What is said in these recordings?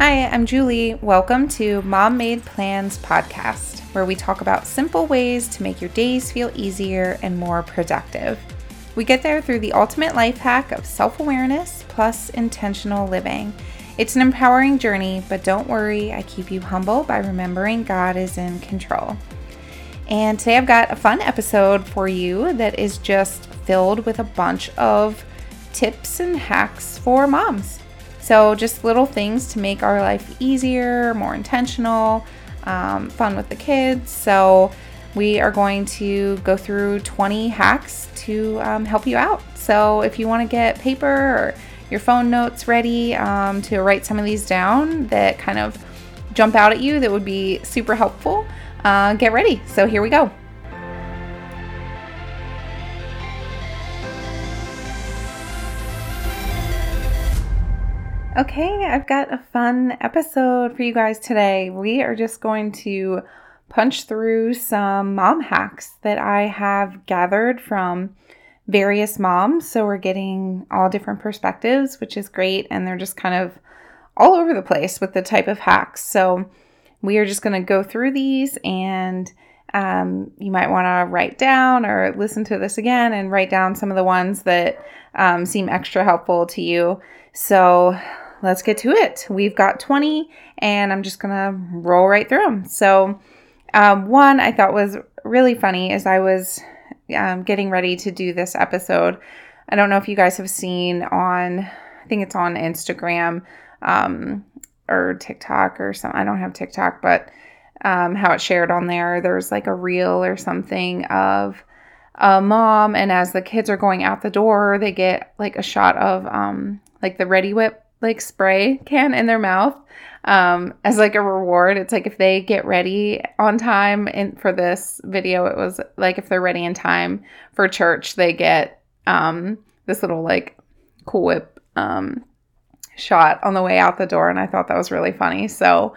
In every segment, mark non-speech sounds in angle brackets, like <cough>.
Hi, I'm Julie. Welcome to Mom Made Plans podcast, where we talk about simple ways to make your days feel easier and more productive. We get there through the ultimate life hack of self awareness plus intentional living. It's an empowering journey, but don't worry, I keep you humble by remembering God is in control. And today I've got a fun episode for you that is just filled with a bunch of tips and hacks for moms. So, just little things to make our life easier, more intentional, um, fun with the kids. So, we are going to go through 20 hacks to um, help you out. So, if you want to get paper or your phone notes ready um, to write some of these down that kind of jump out at you that would be super helpful, uh, get ready. So, here we go. Okay, I've got a fun episode for you guys today. We are just going to punch through some mom hacks that I have gathered from various moms. So we're getting all different perspectives, which is great. And they're just kind of all over the place with the type of hacks. So we are just going to go through these and um, you might want to write down or listen to this again and write down some of the ones that um, seem extra helpful to you. So let's get to it. We've got 20 and I'm just to roll right through them. So, um, one I thought was really funny as I was um, getting ready to do this episode. I don't know if you guys have seen on, I think it's on Instagram um, or TikTok or something. I don't have TikTok, but um, how it shared on there. There's like a reel or something of a mom, and as the kids are going out the door, they get like a shot of um, like the Reddi-wip like spray can in their mouth um, as like a reward. It's like if they get ready on time and for this video, it was like if they're ready in time for church, they get um, this little like Cool Whip um, shot on the way out the door. And I thought that was really funny. So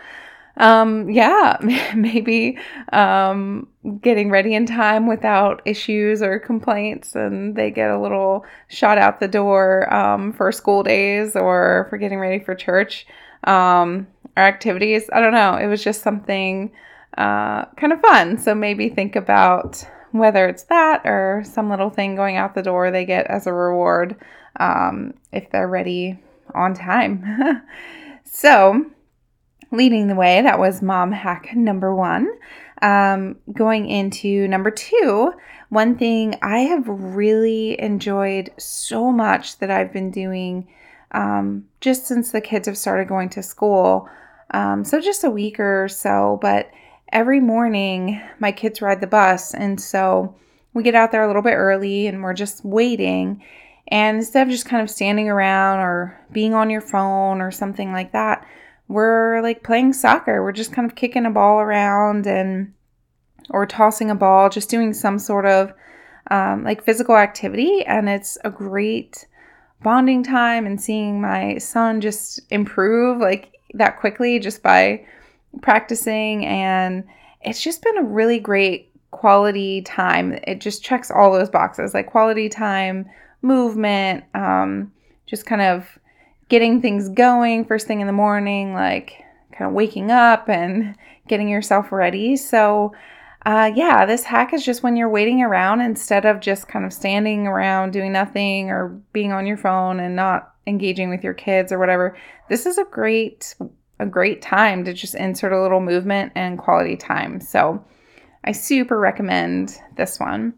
um, yeah, <laughs> maybe um, getting ready in time without issues or complaints, and they get a little shot out the door um, for school days or for getting ready for church um, or activities. I don't know. It was just something uh, kind of fun. So maybe think about whether it's that or some little thing going out the door they get as a reward um, if they're ready on time. <laughs> so, leading the way. That was mom hack number one. Um, going into number two, one thing I have really enjoyed so much that I've been doing um, just since the kids have started going to school. Um, so just a week or so, but every morning my kids ride the bus. And so we get out there a little bit early and we're just waiting. And instead of just kind of standing around or being on your phone or something like that, we're like playing soccer. We're just kind of kicking a ball around and or tossing a ball, just doing some sort of um, like physical activity. And it's a great bonding time and seeing my son just improve like that quickly just by practicing. And it's just been a really great quality time. It just checks all those boxes like quality time, movement, um, just kind of getting things going first thing in the morning, like kind of waking up and <laughs> getting yourself ready. So, uh, yeah, this hack is just when you're waiting around instead of just kind of standing around doing nothing or being on your phone and not engaging with your kids or whatever. This is a great a great time to just insert a little movement and quality time. So, I super recommend this one.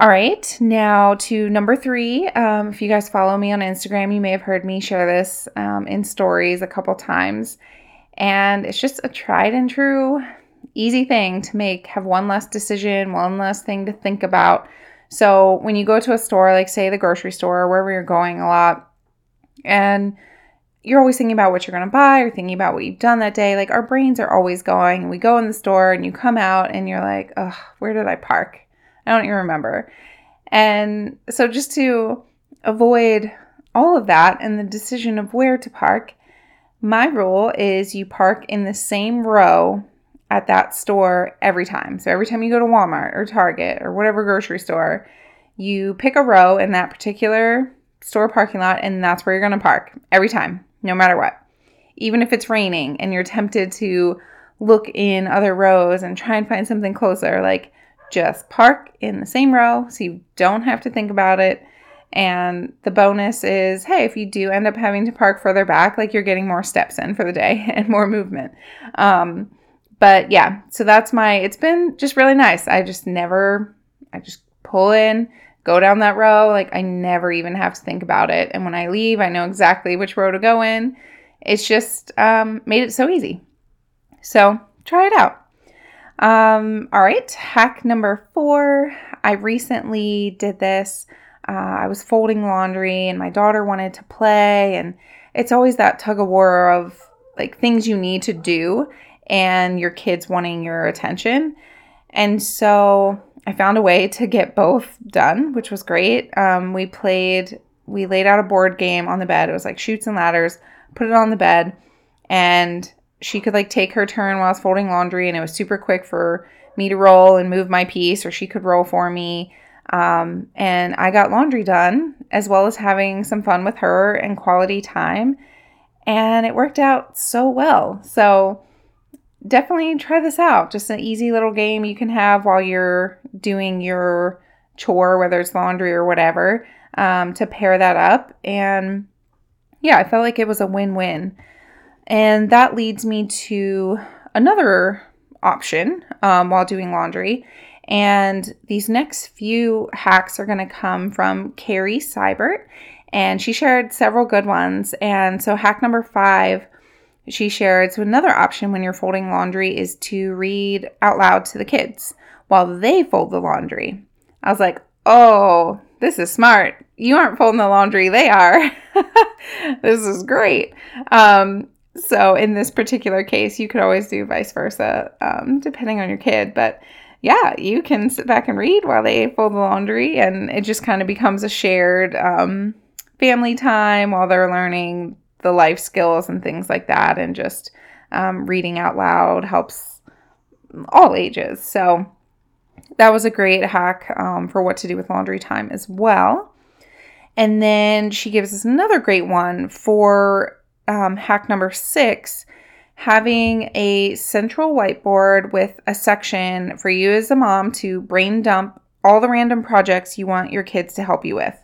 All right, now to number three. Um, if you guys follow me on Instagram, you may have heard me share this um, in stories a couple times. And it's just a tried and true, easy thing to make, have one less decision, one less thing to think about. So when you go to a store, like say the grocery store or wherever you're going a lot, and you're always thinking about what you're going to buy or thinking about what you've done that day. Like our brains are always going. We go in the store and you come out and you're like, oh, where did I park? I don't even remember. And so, just to avoid all of that and the decision of where to park, my rule is you park in the same row at that store every time. So, every time you go to Walmart or Target or whatever grocery store, you pick a row in that particular store parking lot, and that's where you're going to park every time, no matter what. even if it's raining and you're tempted to look in other rows and try and find something closer, like just park in the same row so you don't have to think about it. And the bonus is hey, if you do end up having to park further back, like you're getting more steps in for the day <laughs> and more movement. Um, but yeah, so that's my, it's been just really nice. I just never, I just pull in, go down that row. Like I never even have to think about it. And when I leave, I know exactly which row to go in. It's just um, made it so easy. So try it out. Um, all right, hack number four. I recently did this. Uh, I was folding laundry and my daughter wanted to play, and it's always that tug of war of like things you need to do and your kids wanting your attention. And so I found a way to get both done, which was great. Um, we played, we laid out a board game on the bed. It was like Chutes and Ladders, put it on the bed, and she could like take her turn while I was folding laundry, and it was super quick for me to roll and move my piece, or she could roll for me. Um, and I got laundry done as well as having some fun with her and quality time. And it worked out so well. So, definitely try this out. Just an easy little game you can have while you're doing your chore, whether it's laundry or whatever, um, to pair that up. And yeah, I felt like it was a win win. And that leads me to another option um, while doing laundry. And these next few hacks are going to come from Carrie Seibert. And she shared several good ones. And so, hack number five she shared so another option when you're folding laundry is to read out loud to the kids while they fold the laundry. I was like, oh, this is smart. You aren't folding the laundry, they are. <laughs> this is great. Um, so, in this particular case, you could always do vice versa, um, depending on your kid. But yeah, you can sit back and read while they fold the laundry, and it just kind of becomes a shared um, family time while they're learning the life skills and things like that. And just um, reading out loud helps all ages. So that was a great hack um, for what to do with laundry time as well. And then she gives us another great one for um, hack number six having a central whiteboard with a section for you as a mom to brain dump all the random projects you want your kids to help you with.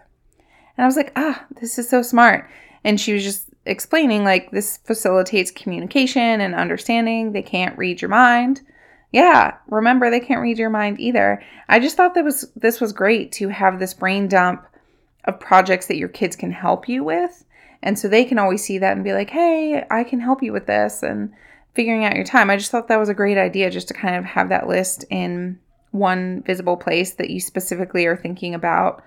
And I was like, ah, this is so smart. And she was just explaining like this facilitates communication and understanding. They can't read your mind. Yeah, remember they can't read your mind either. I just thought that was this was great to have this brain dump of projects that your kids can help you with. And so they can always see that and be like, "Hey, I can help you with this." And figuring out your time. I just thought that was a great idea just to kind of have that list in one visible place that you specifically are thinking about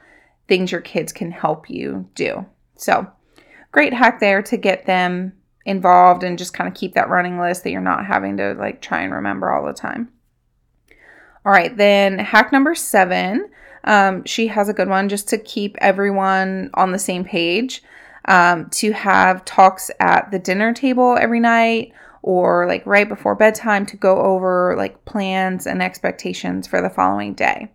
things your kids can help you do. So, great hack there to get them involved and just kind of keep that running list that you're not having to like try and remember all the time. All right, then hack number seven. Um, she has a good one just to keep everyone on the same page. Um, to have talks at the dinner table every night or like right before bedtime to go over like plans and expectations for the following day.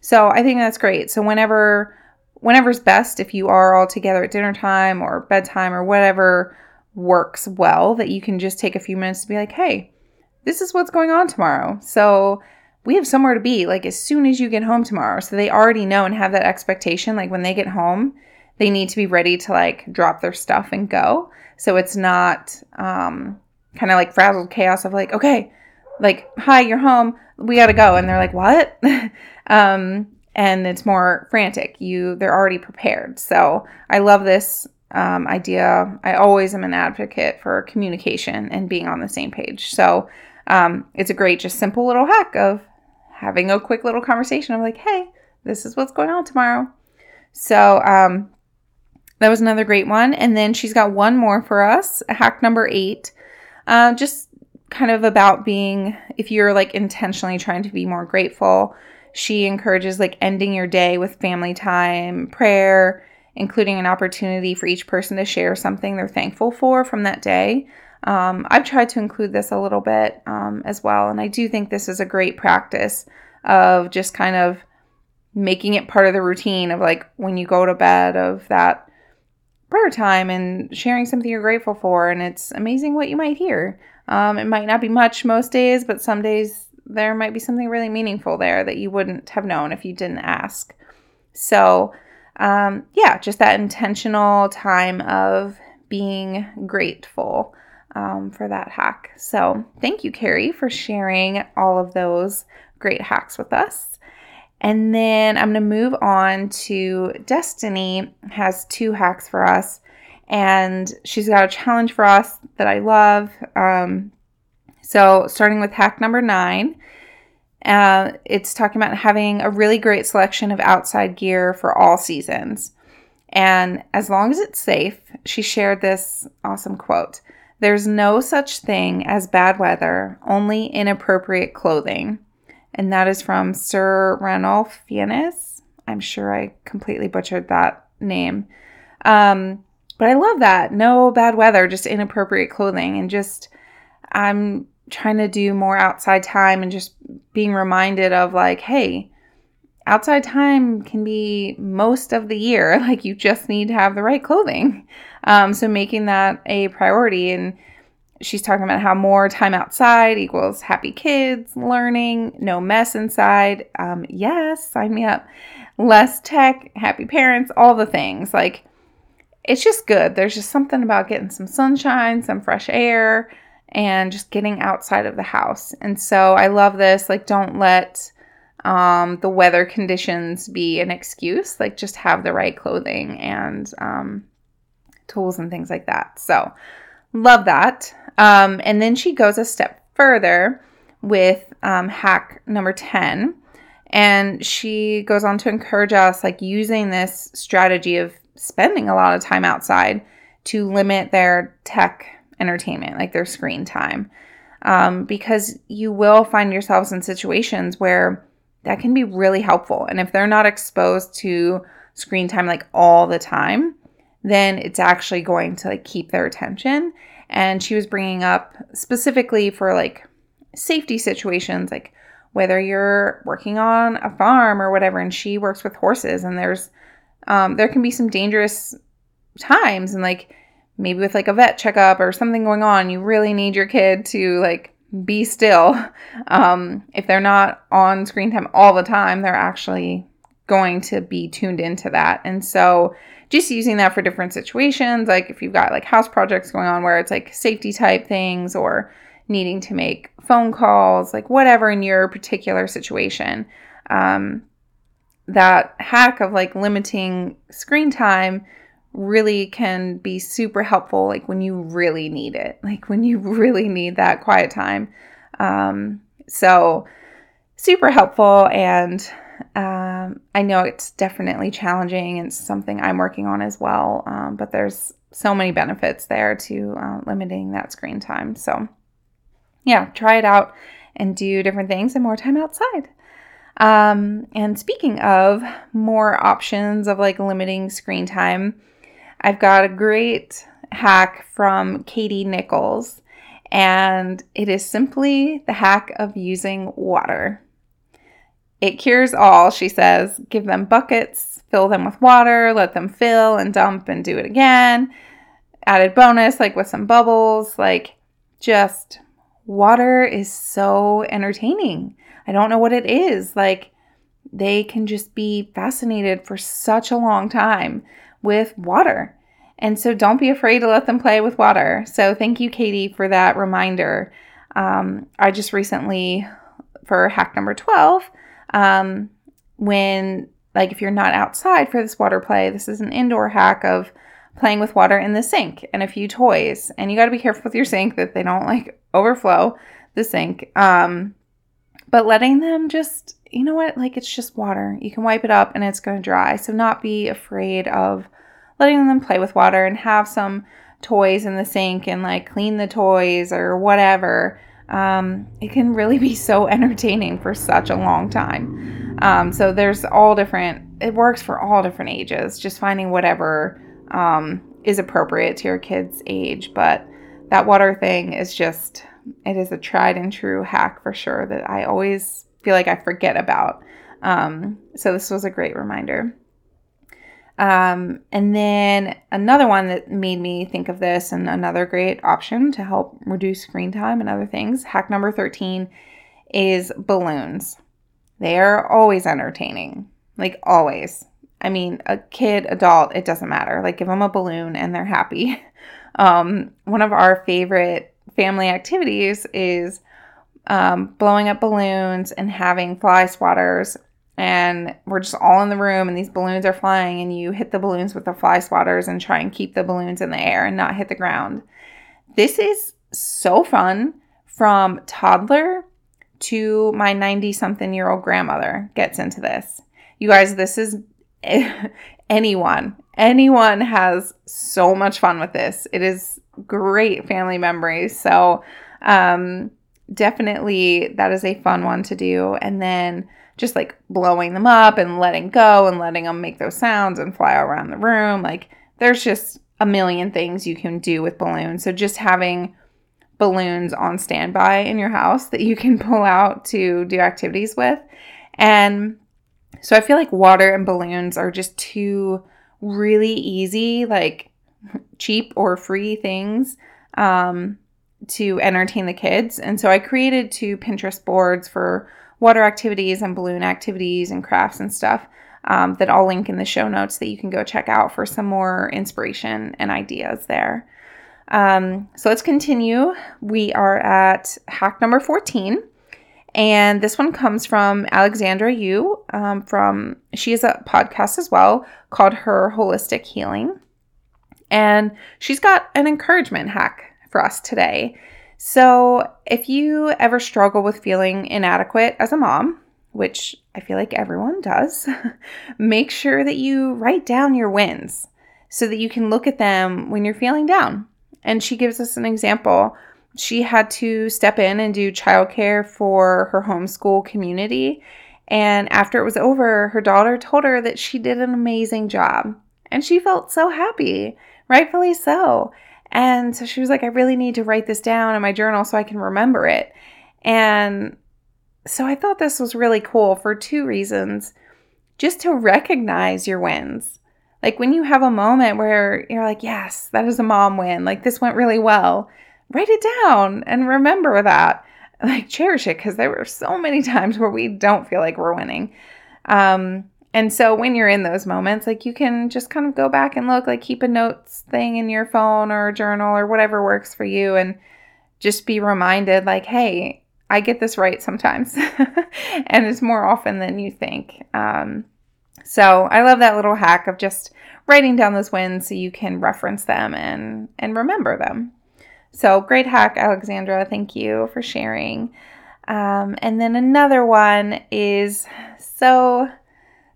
So I think that's great. So whenever whenever's best if you are all together at dinner time or bedtime or whatever works well that you can just take a few minutes to be like, hey, this is what's going on tomorrow. So we have somewhere to be like as soon as you get home tomorrow. So they already know and have that expectation. Like when they get home, they need to be ready to like drop their stuff and go. So it's not um, kind of like frazzled chaos of like, okay, like, hi, you're home. We got to go. And they're like, what? <laughs> um, and it's more frantic. You they're already prepared. So I love this um, idea. I always am an advocate for communication and being on the same page. So um, it's a great, just simple little hack of having a quick little conversation of like, hey, this is what's going on tomorrow. So um, that was another great one. And then she's got one more for us, hack number eight. Uh, just kind of about being, if you're like intentionally trying to be more grateful, she encourages like ending your day with family time, prayer, including an opportunity for each person to share something they're thankful for from that day. Um, I've tried to include this a little bit um, as well, and I do think this is a great practice of just kind of making it part of the routine of like when you go to bed, of that prayer time and sharing something you're grateful for. And it's amazing what you might hear. Um, it might not be much most days, but some days there might be something really meaningful there that you wouldn't have known if you didn't ask. So, um, yeah, just that intentional time of being grateful um, for that hack. So, thank you, Carrie, for sharing all of those great hacks with us. And then I'm going to move on to Destiny has two hacks for us and she's got a challenge for us that I love. Um, so, starting with hack number nine, uh, it's talking about having a really great selection of outside gear for all seasons. And as long as it's safe, she shared this awesome quote There's no such thing as bad weather, only inappropriate clothing. And that is from Sir Ranulph Fiennes. I'm sure I completely butchered that name. Um, but I love that. No bad weather, just inappropriate clothing. And just, I'm trying to do more outside time and just being reminded of like, hey, outside time can be most of the year. <laughs> Like you just need to have the right clothing. Um, so making that a priority. And she's talking about how more time outside equals happy kids, learning, no mess inside. Um, yes, sign me up. Less tech, happy parents, all the things. Like it's just good. There's just something about getting some sunshine, some fresh air and just getting outside of the house. And so I love this. Like, don't let um, the weather conditions be an excuse. Like, just have the right clothing and um, tools and things like that. So, love that. Um, and then she goes a step further with um, hack number 10. And she goes on to encourage us, like, using this strategy of spending a lot of time outside to limit their tech entertainment, like their screen time. Um, because you will find yourselves in situations where that can be really helpful. And if they're not exposed to screen time like all the time, then it's actually going to like keep their attention. And she was bringing up specifically for like safety situations, like whether you're working on a farm or whatever, and she works with horses, and there's um, there can be some dangerous times, and like maybe with like a vet checkup or something going on, you really need your kid to like be still. <laughs> Um, if they're not on screen time all the time, they're actually going to be tuned into that. And so just using that for different situations, like if you've got like house projects going on where it's like safety type things or needing to make phone calls, like whatever in your particular situation. Um, that hack of like limiting screen time really can be super helpful like when you really need it <laughs> like when you really need that quiet time um, so super helpful and um, i know it's definitely challenging and something i'm working on as well um, but there's so many benefits there to uh, limiting that screen time so yeah try it out and do different things and more time outside um, and speaking of more options of like limiting screen time I've got a great hack from Katie Nichols, and it is simply the hack of using water. It cures all, she says. Give them buckets, fill them with water, let them fill and dump and do it again. Added bonus, like with some bubbles, like just water is so entertaining. I don't know what it is. Like they can just be fascinated for such a long time with water. And so don't be afraid to let them play with water. So thank you, Katie, for that reminder. Um, I just recently, for hack number 12, um, when, like, if you're not outside for this water play, this is an indoor hack of playing with water in the sink and a few toys. And you got to be careful with your sink that they don't, like, overflow the sink. Um, but letting them just, you know what, like, it's just water. You can wipe it up and it's going to dry. So not be afraid of letting them play with water and have some toys in the sink and like clean the toys or whatever. Um, it can really <laughs> be so entertaining for such a long time. Um, so there's all different, it works for all different ages, just finding whatever um, is appropriate to your kid's age. But that water thing is just, it is a tried and true hack for sure that I always feel like I forget about. Um, so this was a great reminder. Um, and then another one that made me think of this and another great option to help reduce screen time and other things. Hack number 13 is balloons. They are always entertaining, like always. I mean, a kid, adult, it doesn't matter. Like, give them a balloon and they're happy. <laughs> Um, one of our favorite family activities is um, blowing up balloons and having fly swatters and we're just all in the room and these balloons are flying and you hit the balloons with the fly swatters and try and keep the balloons in the air and not hit the ground. This is so fun from toddler to my 90 something year old grandmother gets into this. You guys, this is <laughs> anyone, anyone has so much fun with this. It is great family memories. So, um, definitely that is a fun one to do. And then just like blowing them up and letting go and letting them make those sounds and fly around the room. Like there's just a million things you can do with balloons. So just having balloons on standby in your house that you can <laughs> pull out to do activities with. And so I feel like water and balloons are just two really easy, like <laughs> cheap or free things um, to entertain the kids. And so I created two Pinterest boards for water activities and balloon activities and crafts and stuff um, that I'll link in the show notes that you can go check out for some more inspiration and ideas there. Um, so let's continue. We are at hack number 14. And this one comes from Alexandra Yu. Um, from she has a podcast as well called Her Holistic Healing, and she's got an encouragement hack for us today. So, if you ever struggle with feeling inadequate as a mom, which I feel like everyone does, <laughs> make sure that you write down your wins so that you can look at them when you're feeling down. And she gives us an example. She had to step in and do childcare for her homeschool community. And after it was over, her daughter told her that she did an amazing job. And she felt so happy, rightfully so. And so she was like, I really need to write this down in my journal so I can remember it. And so I thought this was really cool for two reasons. Just to recognize your wins. Like when you have a moment where you're like, yes, that is a mom win. Like this went really well. Write it down and remember that. Like cherish it because there were so many <laughs> times where we don't feel like we're winning. Um, and so when you're in those moments, like you can just kind of go back and look, like keep a notes thing in your phone or journal or whatever works for you and just be reminded like, hey, I get this right sometimes. <laughs> and it's more often than you think. Um, so I love that little hack of just writing down those wins so you can reference them and and remember them. So great hack, Alexandra. Thank you for sharing. Um, and then another one is so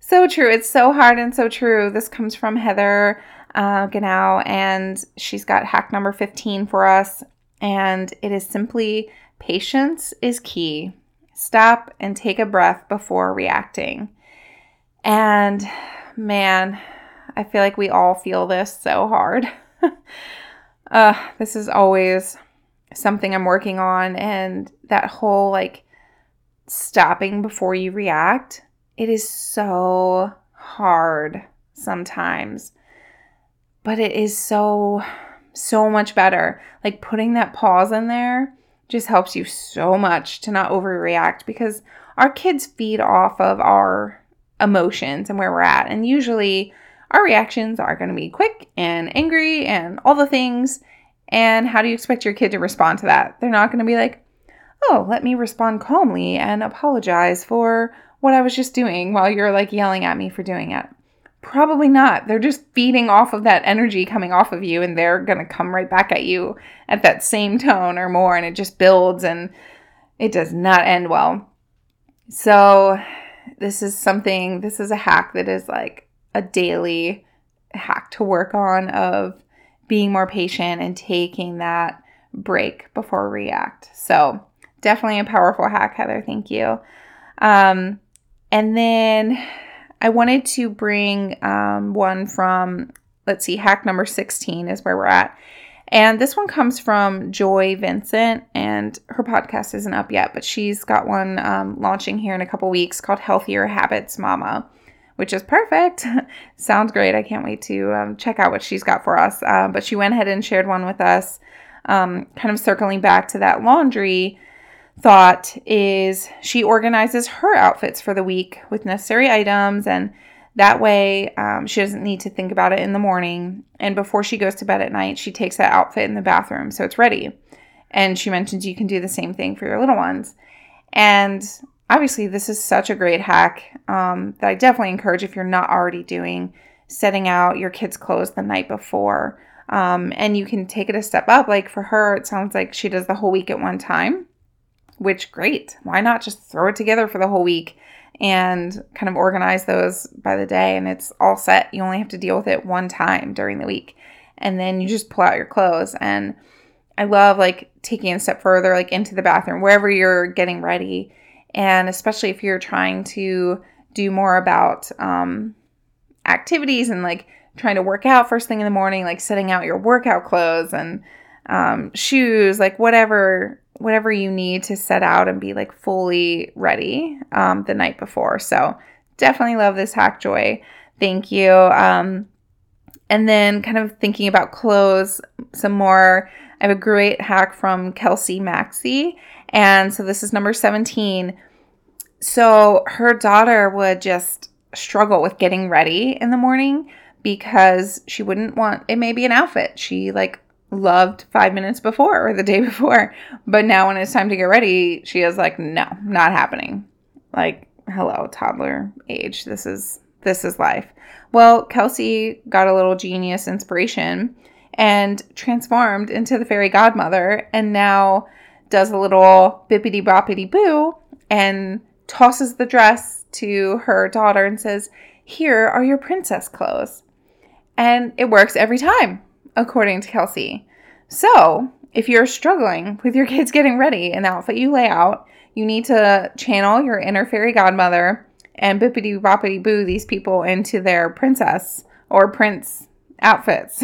so true. It's so hard and so true. This comes from Heather uh, and she's got hack number 15 for us. And it is simply patience is key. Stop and take a breath before reacting. And man, I feel like we all feel this so hard. <laughs> uh, this is always something I'm working on. And that whole like stopping before you react it is so hard sometimes, but it is so, so much better. Like putting that pause in there just helps you so much to not overreact because our kids feed off of our emotions and where we're at. And usually our reactions are going to be quick and angry and all the things. And how do you expect your kid to respond to that? They're not going to be like, oh, let me respond calmly and apologize for what I was just doing while you're like yelling at me for doing it. Probably not. They're just feeding off of that energy coming off of you, and they're going to come right back at you at that same tone or more, and it just builds and it does not end well. So, this is something, this is a hack that is like a daily hack to work on of being more patient and taking that break before react. So, definitely a powerful hack, Heather. Thank you. Um, and then I wanted to bring um, one from, let's see, hack number 16 is where we're at. And this one comes from Joy Vincent, and her podcast isn't up yet, but she's got one um, launching here in a couple weeks called Healthier Habits Mama, which is perfect. <laughs> Sounds great. I can't wait to um, check out what she's got for us. Uh, but she went ahead and shared one with us, um, kind of circling back to that laundry thought is she organizes her outfits for the week with necessary items and that way um, she doesn't need to think about it in the morning. And before she goes to bed at night she takes that outfit in the bathroom so it's ready. And she mentions you can do the same thing for your little ones. And obviously this is such a great hack um, that i definitely encourage if you're not already doing setting out your kids clothes the night before. Um, and you can take it a step up. Like for her it sounds like she does the whole week at one time which great. Why not just throw it together for the whole week and kind of organize those by the day and it's all set. You only have to deal with it one time during the week. And then you just pull out your clothes and I love like taking a step further like into the bathroom wherever you're getting ready and especially if you're trying to do more about um, activities and like trying to work out first thing in the morning like setting out your workout clothes and um, shoes like whatever whatever you need to set out and be like fully ready um, the night before. So definitely love this hack, Joy. Thank you. Um, and then kind of thinking about clothes some more. I have a great hack from Kelsey Maxey. And so this is number 17. So her daughter would just struggle with getting ready in the morning because she wouldn't want it may be an outfit. She like loved five minutes before or the day <laughs> before. But now when it's time to get ready, she is like, no, not happening. Like, hello, toddler age. This is this is life. Well, Kelsey got a little genius inspiration and transformed into the fairy godmother and now does a little bippity boppity boo and tosses the dress to her daughter and says, Here are your princess clothes. And it works every time according to Kelsey. So, if you're struggling with your <laughs> kids getting ready an outfit you lay out, you need to channel your inner fairy godmother and bippity boppity boo these people into their princess or prince outfits.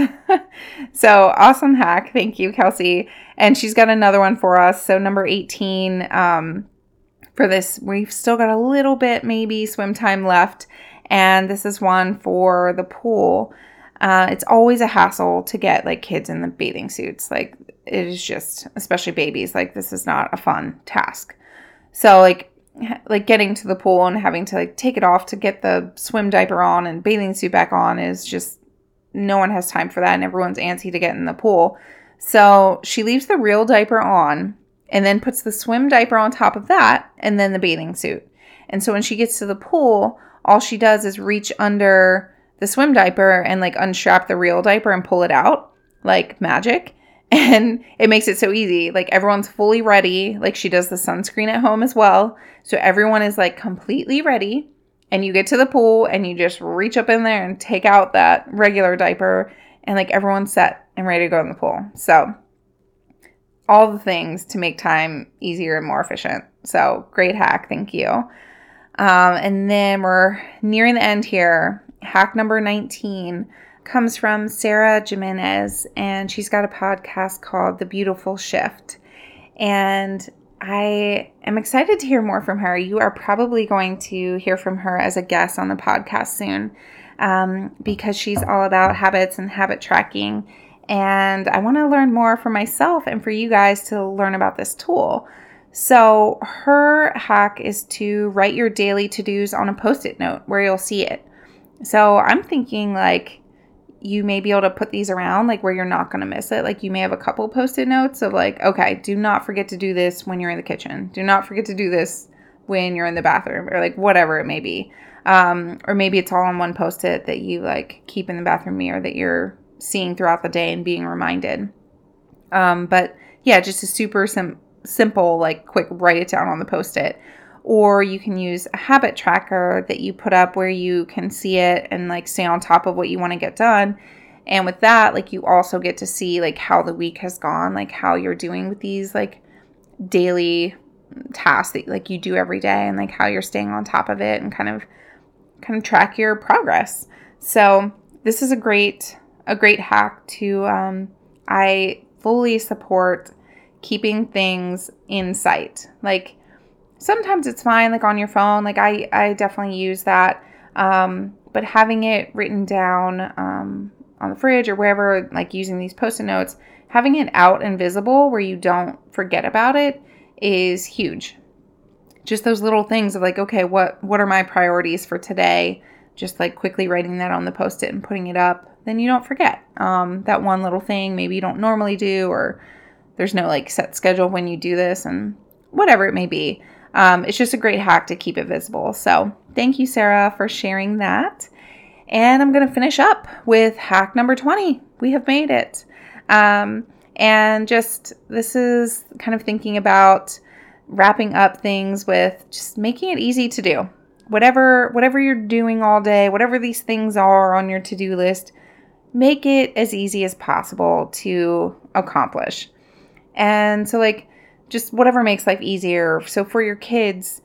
<laughs> so awesome hack. Thank you, Kelsey. And she's got another one for us. So number 18, um, for this, we've still got a little bit maybe swim time left. And this is one for the pool. Uh, it's always a hassle to get like kids in the bathing suits. Like it is just, especially babies, like this is not a fun task. So like like getting to the pool and having to like take it off to get the swim diaper on and bathing suit back on is just no one has time for that and everyone's antsy to get in the pool. So she leaves the real diaper on and then puts the swim diaper on top of that and then the bathing suit. And so when she gets to the pool, all she does is reach under the swim diaper and like unstrap the real diaper and pull it out like magic. <laughs> And it makes it so easy. Like everyone's fully ready. Like she does the sunscreen at home as well. So everyone is like completely ready. And you get to the pool and you just reach up in there and take out that regular diaper. And like everyone's set and ready to go in the pool. So all the things to make time easier and more efficient. So great hack. Thank you. Um, and then we're nearing the end here hack number 19 comes from Sarah Jimenez, and she's got a podcast called The Beautiful Shift. And I am excited to hear more from her. You are probably going to hear from her as a guest on the podcast soon um, because she's all about habits and habit tracking. And I want to learn more for myself and for you guys to learn about this tool. So, her hack is to write your daily to dos on a post it note where you'll see it. So I'm thinking like you may be able to put these around like where you're not going to miss it. Like you may have a couple post-it notes of like, okay, do not forget to do this when you're in the kitchen. Do not forget to do this when you're in the bathroom or like whatever it may be. Um, or maybe it's all on one post-it that you like keep in the bathroom mirror that you're seeing throughout the day and being reminded. Um, but yeah, just a super sim- simple, like quick write it down on the post-it or you can use a habit tracker that you put up where you can see it and like stay on top of what you want to get done. And with that like you also get to see like how the week has gone like how you're doing with these like daily tasks that like you do every day and like how you're staying on top of it and kind of kind of track your progress. So this is a great a great hack to um, i fully support keeping things in sight. Like sometimes it's fine like on your phone like i i definitely use that Um, but having it written down um, on the fridge or wherever, like using these post it notes, having it out and visible where you don't forget about it is huge. Just those little things of like, okay, what what are my priorities for today? Just like quickly writing that on the post it and putting it up, then you don't forget um, that one little thing maybe you don't normally do, or there's no like set schedule when you do this, and whatever it may be. Um, it's just a great hack to keep it visible. So thank you, Sarah, for sharing that. And I'm going to finish up with hack number 20. We have made it. Um, and just this is kind of thinking about wrapping up things with just making it easy to do. Whatever whatever you're doing all day, whatever these things are on your to-do list, make it as easy as possible to accomplish. And so like just whatever makes life easier. So for your kids,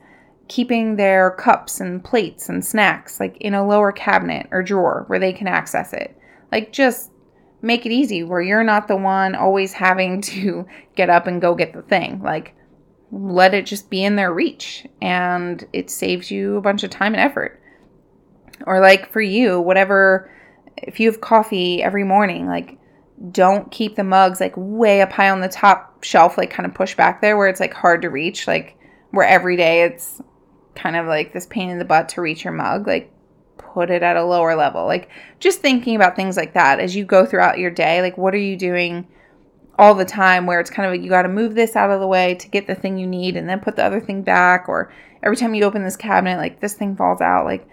keeping their cups and plates and snacks like in a lower cabinet or drawer where they can access it. Like just make it easy where you're not the one always having <laughs> to get up and go get the thing. Like let it just be in their reach and it saves you a bunch of time and effort. Or like for you, whatever if you have coffee every morning, like don't keep the mugs like way up high on the top shelf, like kind of push back there where it's like hard to reach, like where every day it's kind of like this pain in the butt to reach your mug. Like put it at a lower level. Like just thinking about things like that as you go throughout your day. Like what are you doing all the time where it's kind of like you got to move this out of the way to get the thing you need and then put the other thing back or every time you open this cabinet like this thing falls out like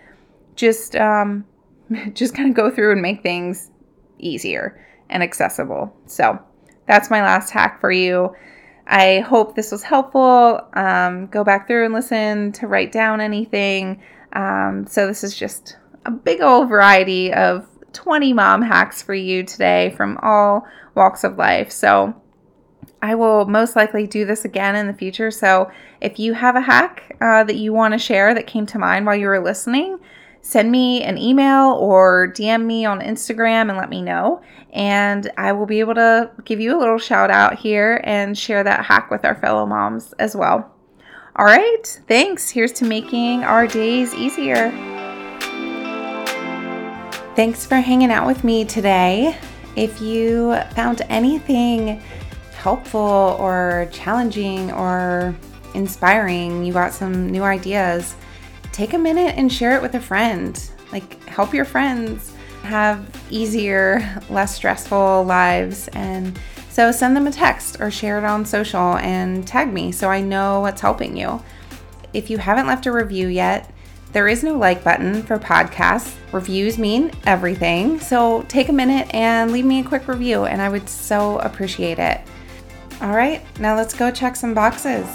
just um <laughs> just kind of go through and make things easier and accessible. So that's my last hack for you. I hope this was helpful. Um, go back through and listen to write down anything. Um, so, this is just a big old variety of 20 mom hacks for you today from all walks of life. So, I will most likely do this again in the future. So, if you have a hack uh, that you want to share that came to mind while you were listening, send me an email or DM me on Instagram and let me know. And I will be able to give you a little shout out here and share that hack with our fellow moms as well. All right, thanks. Here's to making our days easier. Thanks for hanging out with me today. If you found anything helpful or challenging or inspiring, you got some new ideas take a minute and share it with a friend. Like, help your friends have easier, less stressful lives. And so send them a text or share it on social and tag me so I know what's helping you. If you haven't left a review yet, there is no like button for podcasts. Reviews mean everything. So take a minute and leave me a quick review, and I would so appreciate it. All right, now let's go check some boxes.